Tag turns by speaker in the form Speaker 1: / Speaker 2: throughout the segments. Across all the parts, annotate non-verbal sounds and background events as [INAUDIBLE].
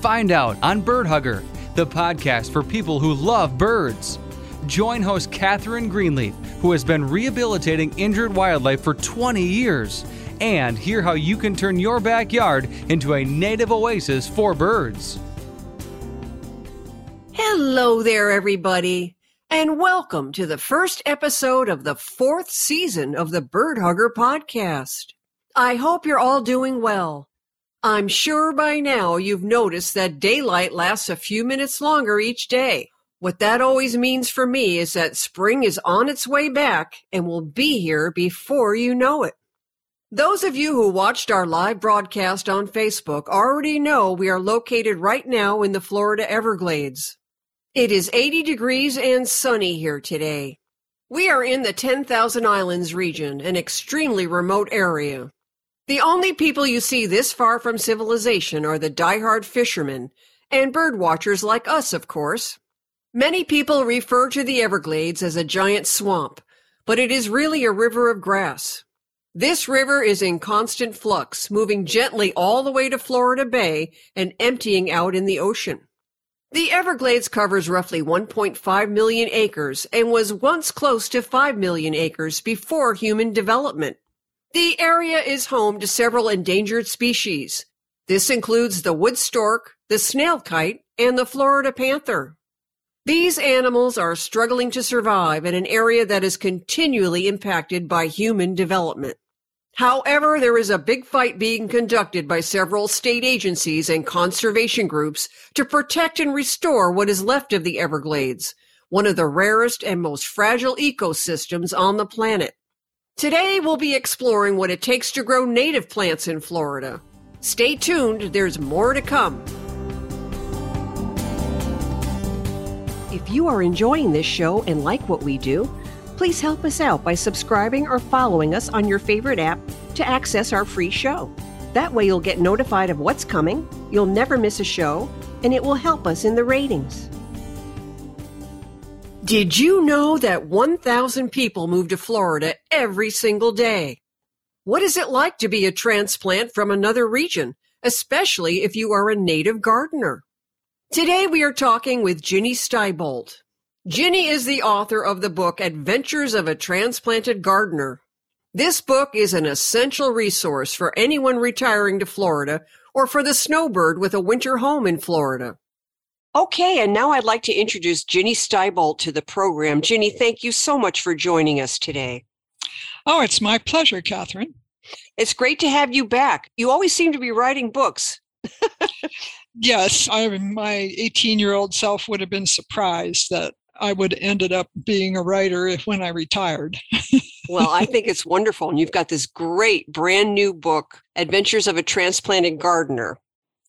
Speaker 1: Find out on Bird Hugger, the podcast for people who love birds. Join host Catherine Greenleaf, who has been rehabilitating injured wildlife for 20 years, and hear how you can turn your backyard into a native oasis for birds.
Speaker 2: Hello there, everybody, and welcome to the first episode of the fourth season of the Bird Hugger Podcast. I hope you're all doing well. I'm sure by now you've noticed that daylight lasts a few minutes longer each day. What that always means for me is that spring is on its way back and will be here before you know it. Those of you who watched our live broadcast on Facebook already know we are located right now in the Florida Everglades. It is 80 degrees and sunny here today. We are in the 10,000 Islands region, an extremely remote area. The only people you see this far from civilization are the die-hard fishermen and bird watchers like us, of course. Many people refer to the Everglades as a giant swamp, but it is really a river of grass. This river is in constant flux, moving gently all the way to Florida Bay and emptying out in the ocean. The Everglades covers roughly 1.5 million acres and was once close to 5 million acres before human development. The area is home to several endangered species. This includes the wood stork, the snail kite, and the Florida panther. These animals are struggling to survive in an area that is continually impacted by human development. However, there is a big fight being conducted by several state agencies and conservation groups to protect and restore what is left of the Everglades, one of the rarest and most fragile ecosystems on the planet. Today, we'll be exploring what it takes to grow native plants in Florida. Stay tuned, there's more to come. If you are enjoying this show and like what we do, please help us out by subscribing or following us on your favorite app to access our free show. That way, you'll get notified of what's coming, you'll never miss a show, and it will help us in the ratings. Did you know that 1,000 people move to Florida every single day? What is it like to be a transplant from another region, especially if you are a native gardener? Today we are talking with Ginny Stibolt. Ginny is the author of the book Adventures of a Transplanted Gardener. This book is an essential resource for anyone retiring to Florida or for the snowbird with a winter home in Florida. Okay, and now I'd like to introduce Ginny Stibolt to the program. Ginny, thank you so much for joining us today.
Speaker 3: Oh, it's my pleasure, Catherine.
Speaker 2: It's great to have you back. You always seem to be writing books.
Speaker 3: yes, I, my 18 year old self would have been surprised that I would ended up being a writer if, when I retired.
Speaker 2: well, I think [LAUGHS] it's wonderful. And you've got this great brand new book, Adventures of a Transplanted Gardener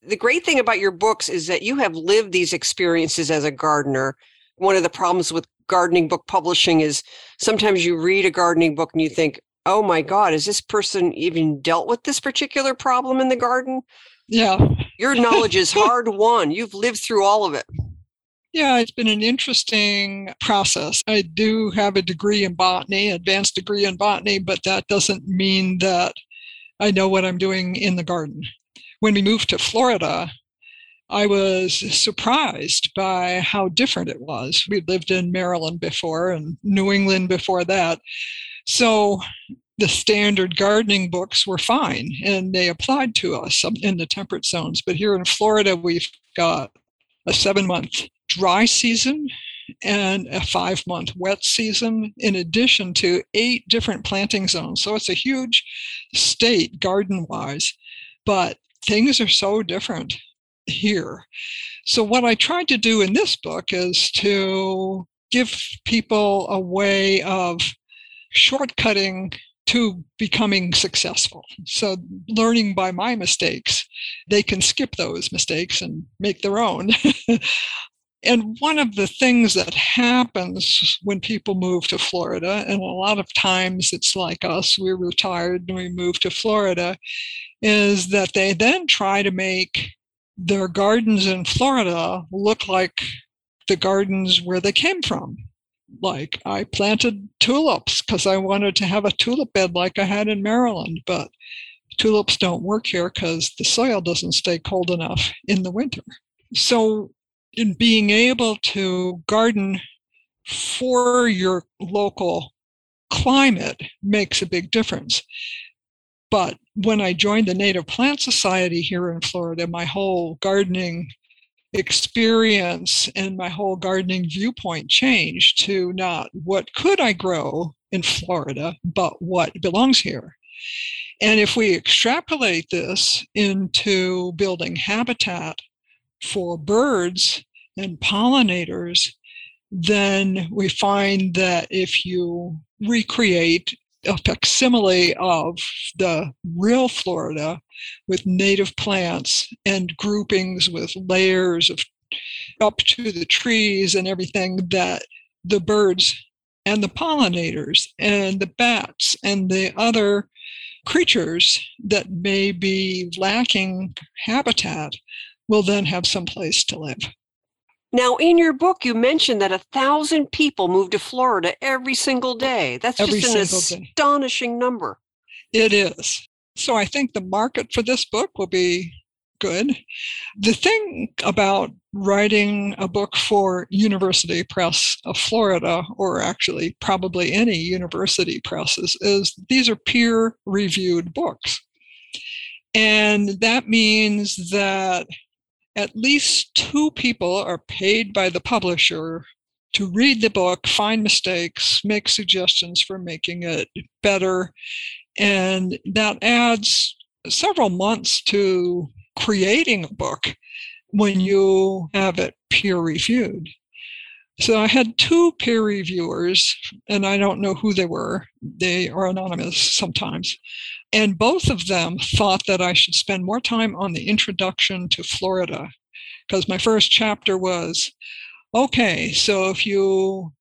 Speaker 2: the great thing about your books is that you have lived these experiences as a gardener. One of the problems with gardening book publishing is sometimes you read a gardening book and you think, oh my God, has this person even dealt with this particular problem in the garden?
Speaker 3: Yeah.
Speaker 2: Your knowledge is [LAUGHS] hard won. You've lived through all of it.
Speaker 3: Yeah, it's been an interesting process. I do have a degree in botany, advanced degree in botany, but that doesn't mean that I know what I'm doing in the garden when we moved to Florida, I was surprised by how different it was. We lived in Maryland before and New England before that. So the standard gardening books were fine and they applied to us in the temperate zones. But here in Florida, we've got a seven month dry season and a five month wet season, in addition to eight different planting zones. So it's a huge state garden wise. But things are so different here. So, what I tried to do in this book is to give people a way of shortcutting to becoming successful. So, learning by my mistakes, they can skip those mistakes and make their own. [LAUGHS] and one of the things that happens when people move to Florida, and a lot of times it's like us, we're retired and we move to Florida, is that they then try to make their gardens in Florida look like the gardens where they came from like I planted tulips because I wanted to have a tulip bed like I had in Maryland, but tulips don't work here because the soil doesn't stay cold enough in the winter. So, in being able to garden for your local climate makes a big difference. But when I joined the Native Plant Society here in Florida, my whole gardening experience and my whole gardening viewpoint changed to not what could I grow in Florida, but what belongs here. And if we extrapolate this into building habitat for birds and pollinators, then we find that if you recreate a facsimile of the real Florida with native plants and groupings with layers of up to the trees and everything that the birds and the pollinators and the bats and the other creatures that may be lacking habitat will then have some place to live.
Speaker 2: Now, in your book, you mentioned that a thousand people move to Florida every single day. That's
Speaker 3: every
Speaker 2: just an astonishing day. number.
Speaker 3: It is. So I think the market for this book will be good. The thing about writing a book for University Press of Florida, or actually probably any university presses, is these are peer reviewed books. And that means that at least two people are paid by the publisher to read the book, find mistakes, make suggestions for making it better. And that adds several months to creating a book when you have it peer reviewed. So I had two peer reviewers, and I don't know who they were. They are anonymous sometimes. And both of them thought that I should spend more time on the introduction to Florida because my first chapter was okay, so if you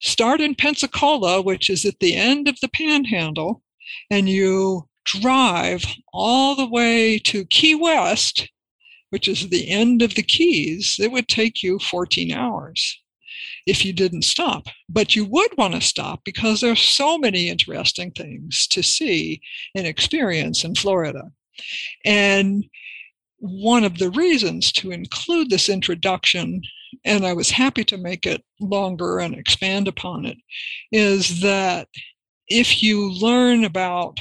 Speaker 3: start in Pensacola, which is at the end of the panhandle, and you drive all the way to Key West, which is the end of the Keys, it would take you 14 hours if you didn't stop. But you would want to stop because there's so many interesting things to see and experience in Florida. And one of the reasons to include this introduction, and I was happy to make it longer and expand upon it, is that if you learn about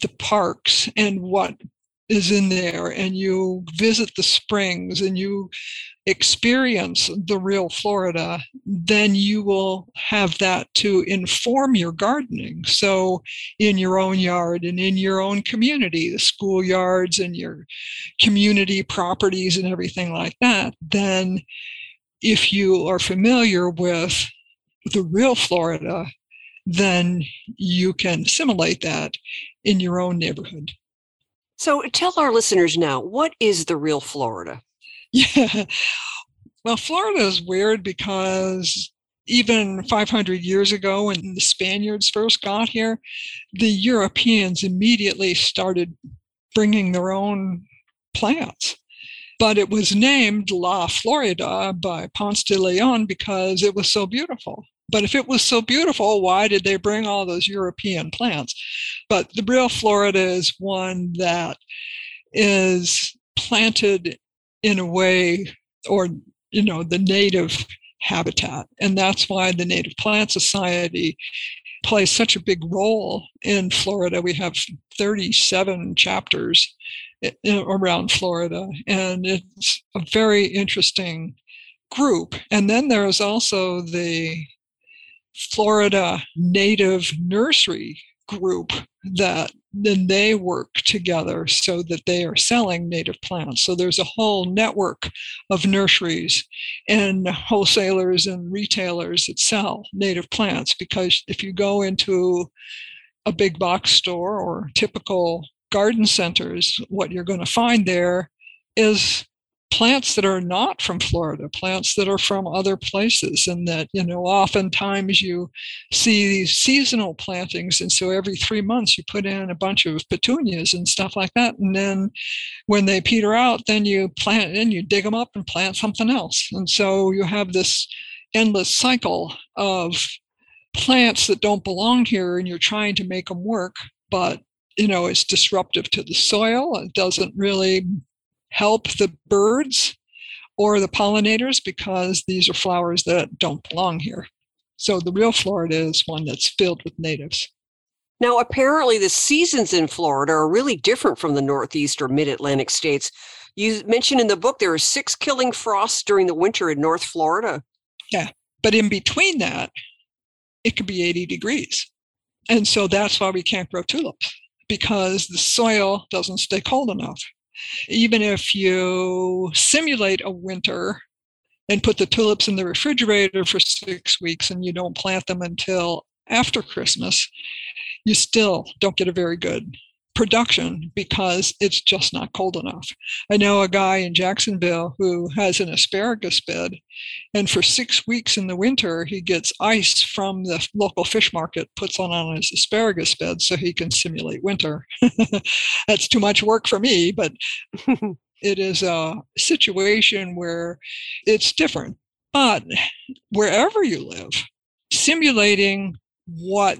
Speaker 3: the parks and what is in there and you visit the springs and you experience the real Florida, then you will have that to inform your gardening. So, in your own yard and in your own community, the schoolyards and your community properties and everything like that, then if you are familiar with the real Florida, then you can assimilate that in your own neighborhood.
Speaker 2: So tell our listeners now, what is the real Florida?
Speaker 3: Yeah. Well, Florida is weird because even 500 years ago, when the Spaniards first got here, the Europeans immediately started bringing their own plants. But it was named La Florida by Ponce de Leon because it was so beautiful. But if it was so beautiful, why did they bring all those European plants? But the real Florida is one that is planted in a way, or, you know, the native habitat. And that's why the Native Plant Society plays such a big role in Florida. We have 37 chapters around Florida, and it's a very interesting group. And then there is also the Florida Native Nursery Group that then they work together so that they are selling native plants. So there's a whole network of nurseries and wholesalers and retailers that sell native plants because if you go into a big box store or typical garden centers, what you're going to find there is plants that are not from Florida, plants that are from other places, and that, you know, oftentimes you see these seasonal plantings. And so every three months you put in a bunch of petunias and stuff like that. And then when they peter out, then you plant and you dig them up and plant something else. And so you have this endless cycle of plants that don't belong here and you're trying to make them work, but you know, it's disruptive to the soil. It doesn't really help the birds or the pollinators because these are flowers that don't belong here. So the real Florida is one that's filled with natives.
Speaker 2: Now, apparently, the seasons in Florida are really different from the Northeast or Mid Atlantic states. You mentioned in the book there are six killing frosts during the winter in North Florida.
Speaker 3: Yeah. But in between that, it could be 80 degrees. And so that's why we can't grow tulips because the soil doesn't stay cold enough even if you simulate a winter and put the tulips in the refrigerator for six weeks and you don't plant them until after Christmas, you still don't get a very good production because it's just not cold enough. I know a guy in Jacksonville who has an asparagus bed, and for six weeks in the winter, he gets ice from the local fish market, puts on on his asparagus bed so he can simulate winter. [LAUGHS] That's too much work for me, but [LAUGHS] it is a situation where it's different. But wherever you live, simulating what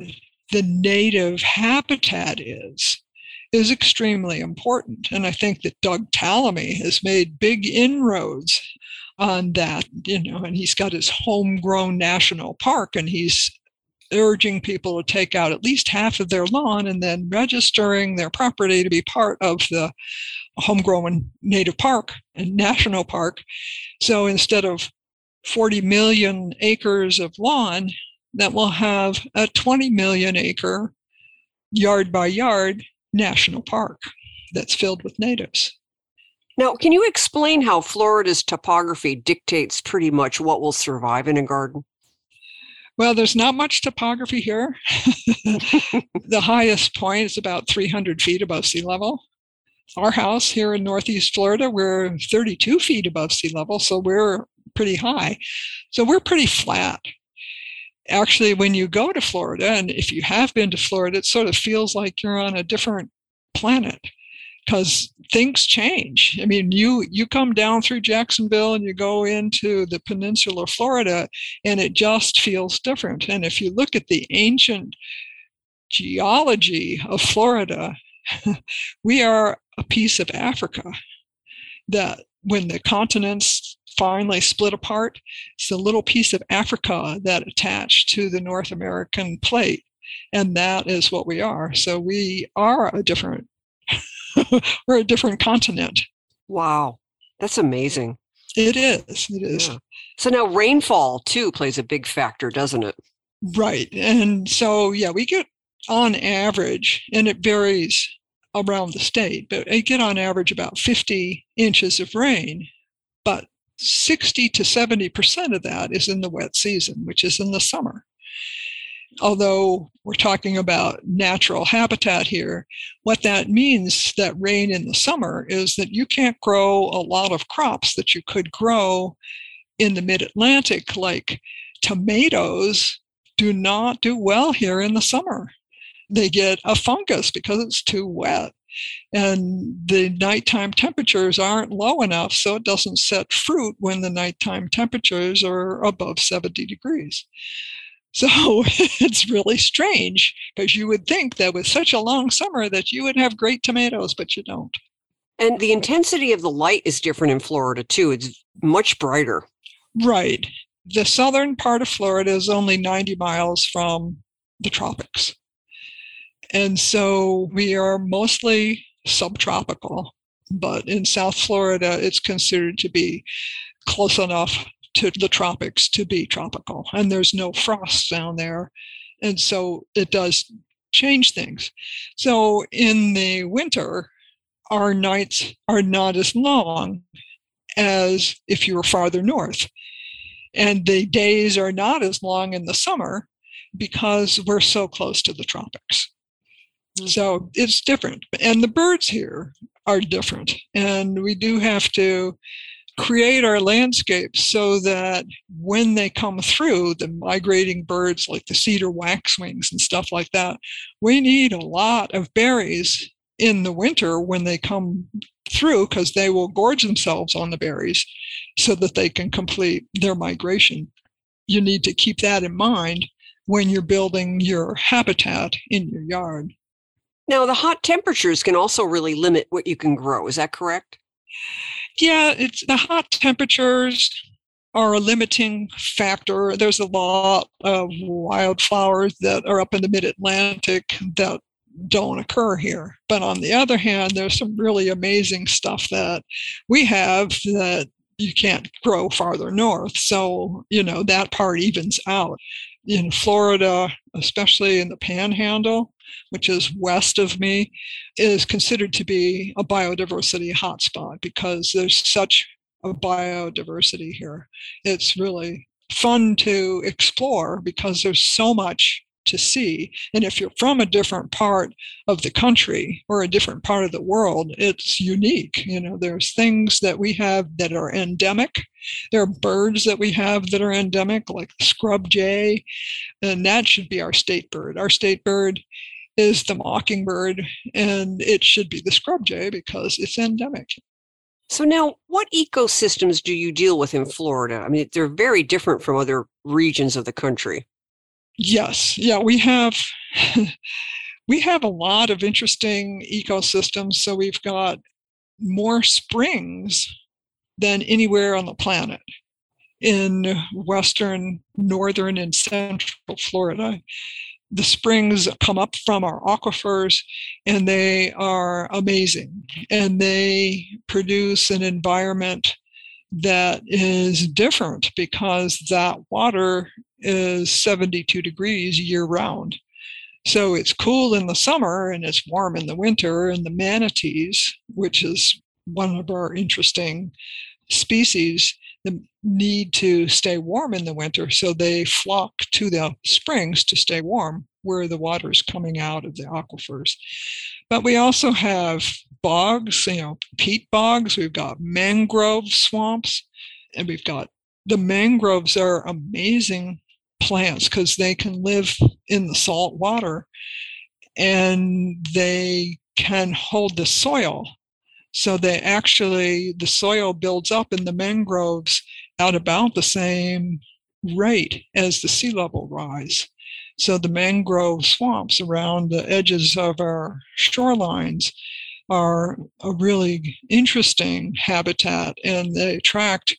Speaker 3: the native habitat is is extremely important. And I think that Doug Tallamy has made big inroads on that, you know, and he's got his homegrown national park and he's urging people to take out at least half of their lawn and then registering their property to be part of the homegrown native park and national park. So instead of 40 million acres of lawn, that will have a 20 million acre yard by yard national park that's filled with natives.
Speaker 2: Now, can you explain how Florida's topography dictates pretty much what will survive in a garden?
Speaker 3: Well, there's not much topography here. [LAUGHS] the highest point is about 300 feet above sea level. Our house here in Northeast Florida, we're 32 feet above sea level, so we're pretty high. So we're pretty flat actually, when you go to Florida, and if you have been to Florida, it sort of feels like you're on a different planet because things change. I mean, you you come down through Jacksonville and you go into the peninsula of Florida, and it just feels different. And if you look at the ancient geology of Florida, [LAUGHS] we are a piece of Africa that when the continents finally split apart. It's a little piece of Africa that attached to the North American plate. And that is what we are. So we are a different, [LAUGHS] we're a different continent.
Speaker 2: Wow. That's amazing.
Speaker 3: It is. It is. Yeah.
Speaker 2: So now rainfall too plays a big factor, doesn't it?
Speaker 3: Right. And so, yeah, we get on average, and it varies around the state, but I get on average about 50 inches of rain. But 60 to 70% of that is in the wet season, which is in the summer. Although we're talking about natural habitat here, what that means that rain in the summer is that you can't grow a lot of crops that you could grow in the mid Atlantic, like tomatoes, do not do well here in the summer. They get a fungus because it's too wet and the nighttime temperatures aren't low enough so it doesn't set fruit when the nighttime temperatures are above 70 degrees. So [LAUGHS] it's really strange because you would think that with such a long summer that you would have great tomatoes but you don't.
Speaker 2: And the intensity of the light is different in florida too. It's much brighter.
Speaker 3: Right. The southern part of florida is only 90 miles from the tropics and so we are mostly subtropical, but in South Florida, it's considered to be close enough to the tropics to be tropical. And there's no frost down there. And so it does change things. So in the winter, our nights are not as long as if you were farther north. And the days are not as long in the summer because we're so close to the tropics. Mm-hmm. So it's different. And the birds here are different. And we do have to create our landscape so that when they come through, the migrating birds like the cedar waxwings and stuff like that, we need a lot of berries in the winter when they come through because they will gorge themselves on the berries so that they can complete their migration. You need to keep that in mind when you're building your habitat in your yard.
Speaker 2: Now, the hot temperatures can also really limit what you can grow. Is that correct?
Speaker 3: Yeah, it's the hot temperatures are a limiting factor. There's a lot of wildflowers that are up in the mid Atlantic that don't occur here. But on the other hand, there's some really amazing stuff that we have that you can't grow farther north. So, you know, that part evens out. In Florida, especially in the panhandle, which is west of me, is considered to be a biodiversity hotspot because there's such a biodiversity here. It's really fun to explore because there's so much to see. And if you're from a different part of the country or a different part of the world, it's unique. You know, there's things that we have that are endemic. There are birds that we have that are endemic, like scrub jay, and that should be our state bird. Our state bird is the mockingbird, and it should be the scrub jay because it's endemic.
Speaker 2: So now, what ecosystems do you deal with in Florida? I mean, they're very different from other regions of the country.
Speaker 3: Yes, yeah, we have [LAUGHS] we have a lot of interesting ecosystems. So we've got more springs than anywhere on the planet in western, northern, and central Florida the springs come up from our aquifers and they are amazing. And they produce an environment that is different because that water is 72 degrees year round so it's cool in the summer and it's warm in the winter and the manatees which is one of our interesting species need to stay warm in the winter, so they flock to the springs to stay warm where the water is coming out of the aquifers. But we also have bogs, you know, peat bogs, we've got mangrove swamps, and we've got the mangroves are amazing plants because they can live in the salt water and they can hold the soil so they actually, the soil builds up in the mangroves at about the same rate as the sea level rise. So the mangrove swamps around the edges of our shorelines are a really interesting habitat and they attract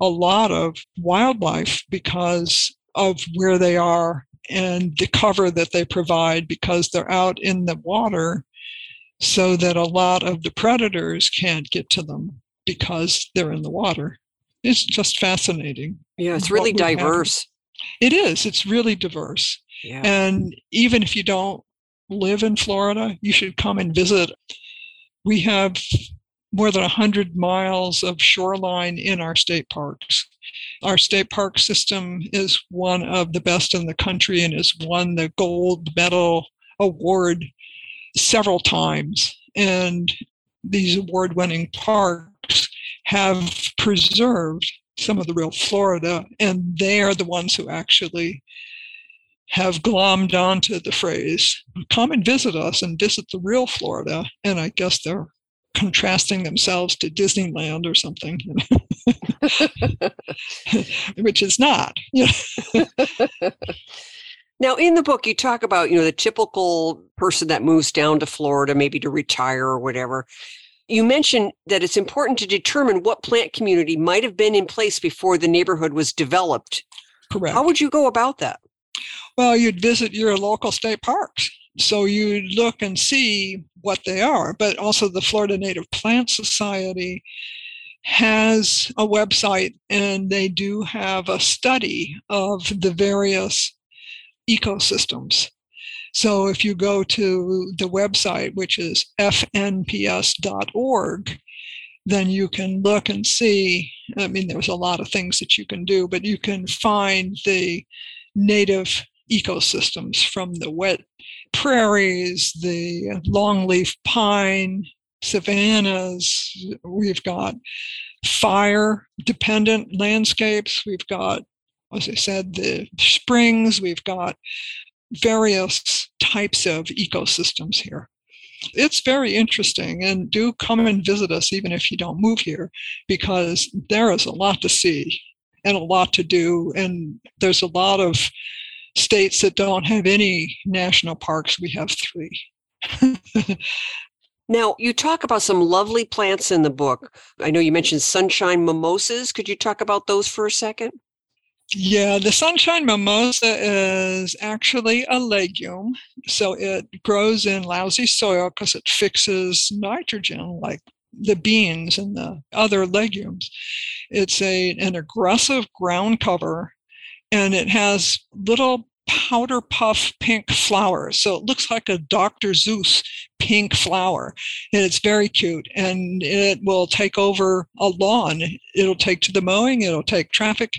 Speaker 3: a lot of wildlife because of where they are and the cover that they provide because they're out in the water so that a lot of the predators can't get to them because they're in the water. It's just fascinating.
Speaker 2: Yeah, it's really diverse.
Speaker 3: It is. It's really diverse. Yeah. And even if you don't live in Florida, you should come and visit. We have more than 100 miles of shoreline in our state parks. Our state park system is one of the best in the country and has won the gold medal award several times. And these award winning parks have preserved some of the real Florida, and they are the ones who actually have glommed onto the phrase come and visit us and visit the real Florida. And I guess they're contrasting themselves to Disneyland or something, [LAUGHS] which is not. [LAUGHS]
Speaker 2: Now, in the book, you talk about, you know, the typical person that moves down to Florida, maybe to retire or whatever. You mentioned that it's important to determine what plant community might have been in place before the neighborhood was developed.
Speaker 3: Correct.
Speaker 2: How would you go about that?
Speaker 3: Well, you'd visit your local state parks. So you'd look and see what they are, but also the Florida Native Plant Society has a website and they do have a study of the various ecosystems. So if you go to the website, which is fnps.org, then you can look and see. I mean, there's a lot of things that you can do, but you can find the native ecosystems from the wet prairies, the longleaf pine, savannas. We've got fire dependent landscapes. We've got, as I said, the springs. We've got various types of ecosystems here. It's very interesting, and do come and visit us even if you don't move here, because there is a lot to see and a lot to do. And there's a lot of states that don't have any national parks. We have three. [LAUGHS]
Speaker 2: Now, you talk about some lovely plants in the book. I know you mentioned sunshine mimosas. Could you talk about those for a second?
Speaker 3: Yeah, the sunshine mimosa is actually a legume. So it grows in lousy soil because it fixes nitrogen like the beans and the other legumes. It's a, an aggressive ground cover and it has little powder puff pink flowers. So it looks like a Dr. Seuss pink flower. And it's very cute. And it will take over a lawn. It'll take to the mowing, it'll take traffic.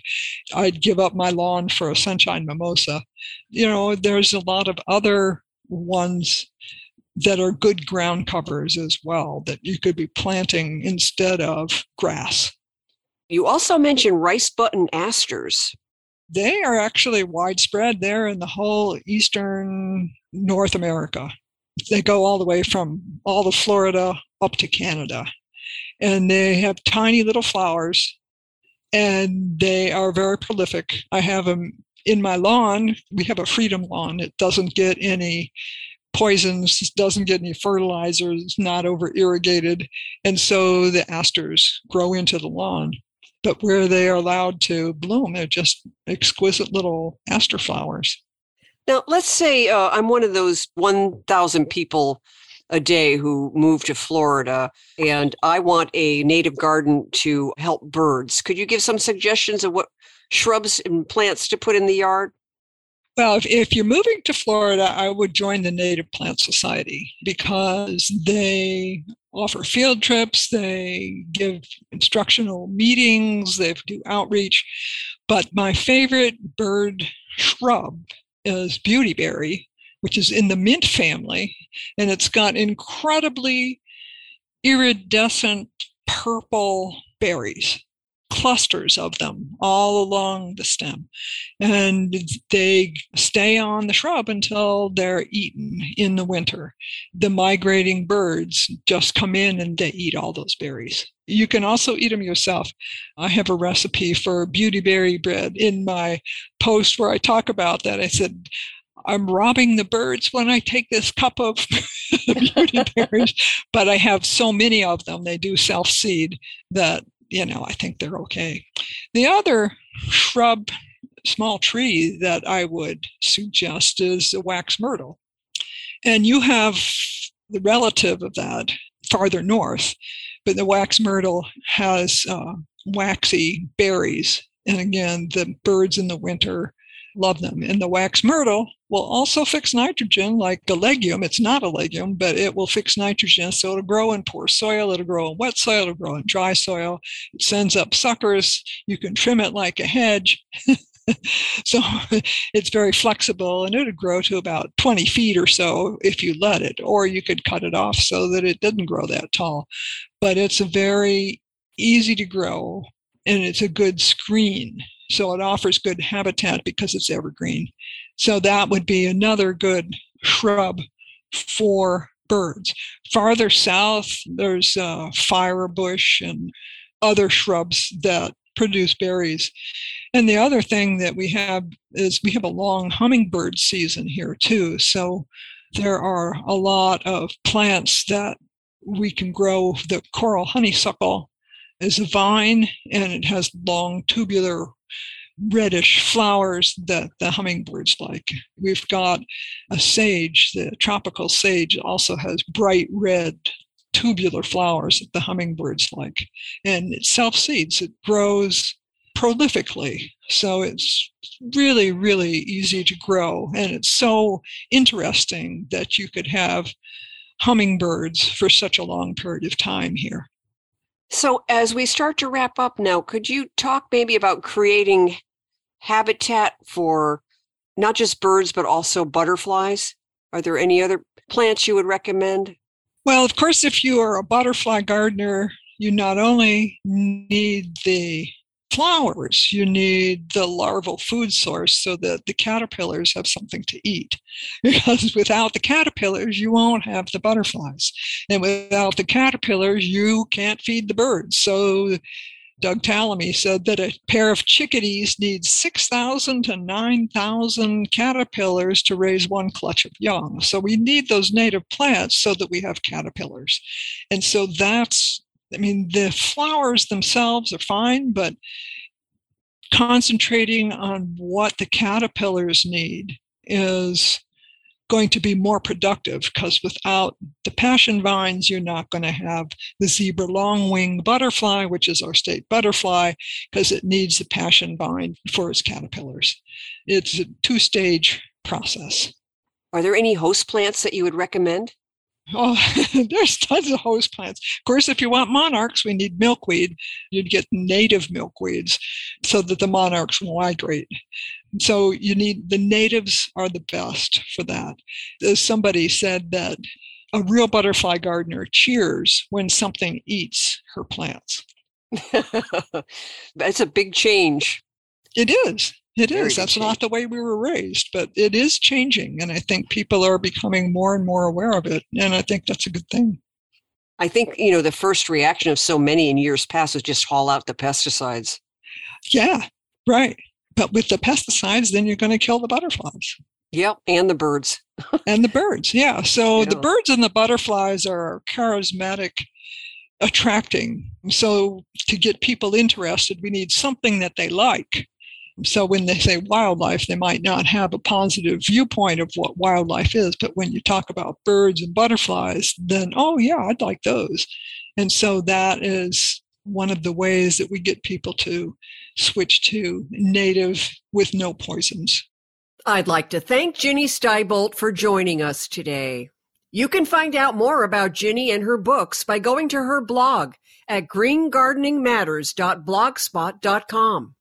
Speaker 3: I'd give up my lawn for a sunshine mimosa. You know, there's a lot of other ones that are good ground covers as well that you could be planting instead of grass.
Speaker 2: You also mentioned rice button asters
Speaker 3: they are actually widespread there in the whole eastern North America. They go all the way from all of Florida up to Canada. And they have tiny little flowers and they are very prolific. I have them in my lawn. We have a freedom lawn. It doesn't get any poisons, doesn't get any fertilizers, not over irrigated. And so the asters grow into the lawn but where they are allowed to bloom, they're just exquisite little aster flowers.
Speaker 2: Now, let's say uh, I'm one of those 1,000 people a day who move to Florida and I want a native garden to help birds. Could you give some suggestions of what shrubs and plants to put in the yard?
Speaker 3: Well, if, if you're moving to Florida, I would join the Native Plant Society because they offer field trips, they give instructional meetings, they do outreach. But my favorite bird shrub is beautyberry, which is in the mint family, and it's got incredibly iridescent purple berries clusters of them all along the stem. And they stay on the shrub until they're eaten in the winter. The migrating birds just come in and they eat all those berries. You can also eat them yourself. I have a recipe for beautyberry bread in my post where I talk about that. I said, I'm robbing the birds when I take this cup of [LAUGHS] beauty berries, but I have so many of them, they do self seed that you know, I think they're okay. The other shrub, small tree that I would suggest is the wax myrtle. And you have the relative of that farther north, but the wax myrtle has uh, waxy berries. And again, the birds in the winter love them. And the wax myrtle will also fix nitrogen like the legume. It's not a legume, but it will fix nitrogen. So it'll grow in poor soil, it'll grow in wet soil, it'll grow in dry soil. It sends up suckers. You can trim it like a hedge. [LAUGHS] so it's very flexible and it would grow to about 20 feet or so if you let it, or you could cut it off so that it didn't grow that tall. But it's a very easy to grow and it's a good screen. So it offers good habitat because it's evergreen. So that would be another good shrub for birds. Farther south, there's firebush and other shrubs that produce berries. And the other thing that we have is we have a long hummingbird season here too. So there are a lot of plants that we can grow. The coral honeysuckle is a vine and it has long tubular reddish flowers that the hummingbirds like. We've got a sage, the tropical sage also has bright red tubular flowers that the hummingbirds like. And it self seeds, it grows prolifically. So it's really, really easy to grow. And it's so interesting that you could have hummingbirds for such a long period of time here.
Speaker 2: So, as we start to wrap up now, could you talk maybe about creating habitat for not just birds, but also butterflies? Are there any other plants you would recommend?
Speaker 3: Well, of course, if you are a butterfly gardener, you not only need the flowers, you need the larval food source so that the caterpillars have something to eat. [LAUGHS] Because without the caterpillars, you won't have the butterflies. And without the caterpillars, you can't feed the birds. So Doug Tallamy said that a pair of chickadees needs 6,000 to 9,000 caterpillars to raise one clutch of young. So we need those native plants so that we have caterpillars. And so that's, I mean, the flowers themselves are fine, but concentrating on what the caterpillars need is going to be more productive because without the passion vines, you're not going to have the zebra long-winged butterfly, which is our state butterfly, because it needs the passion vine for its caterpillars. It's a two-stage process.
Speaker 2: Are there any host plants that you would recommend?
Speaker 3: Oh, [LAUGHS] there's tons of host plants. Of course, if you want monarchs, we need milkweed. You'd get native milkweeds so that the monarchs will migrate. So you need the natives are the best for that. As somebody said that a real butterfly gardener cheers when something eats her plants. [LAUGHS]
Speaker 2: That's a big change.
Speaker 3: It is. It is. That's change. not the way we were raised, but it is changing. And I think people are becoming more and more aware of it. And I think that's a good thing.
Speaker 2: I think, you know, the first reaction of so many in years past was just haul out the pesticides.
Speaker 3: Yeah, right. But with the pesticides, then you're going to kill the butterflies.
Speaker 2: Yep, and the birds. [LAUGHS]
Speaker 3: and the birds, yeah. So yeah. the birds and the butterflies are charismatic, attracting. So to get people interested, we need something that they like. So when they say wildlife, they might not have a positive viewpoint of what wildlife is. But when you talk about birds and butterflies, then, oh, yeah, I'd like those. And so that is one of the ways that we get people to switch to native with no poisons.
Speaker 2: I'd like to thank Ginny Stibolt for joining us today. You can find out more about Ginny and her books by going to her blog at greengardeningmatters.blogspot.com.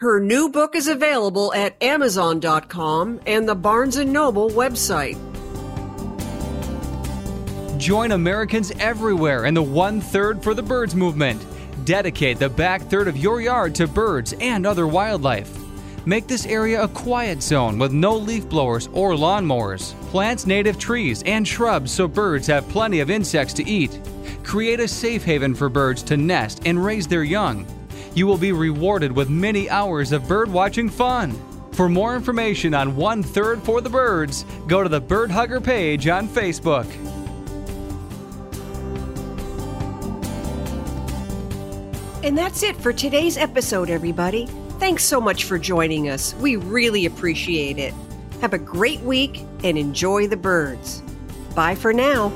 Speaker 2: Her new book is available at amazon.com and the Barnes & Noble website.
Speaker 1: Join Americans everywhere in the One Third for the Birds movement. Dedicate the back third of your yard to birds and other wildlife. Make this area a quiet zone with no leaf blowers or lawnmowers. Plant native trees and shrubs so birds have plenty of insects to eat. Create a safe haven for birds to nest and raise their young. You will be rewarded with many hours of bird watching fun. For more information on One Third for the Birds, go to the Bird Hugger page on Facebook.
Speaker 2: And that's it for today's episode, everybody. Thanks so much for joining us. We really appreciate it. Have a great week and enjoy the birds. Bye for now.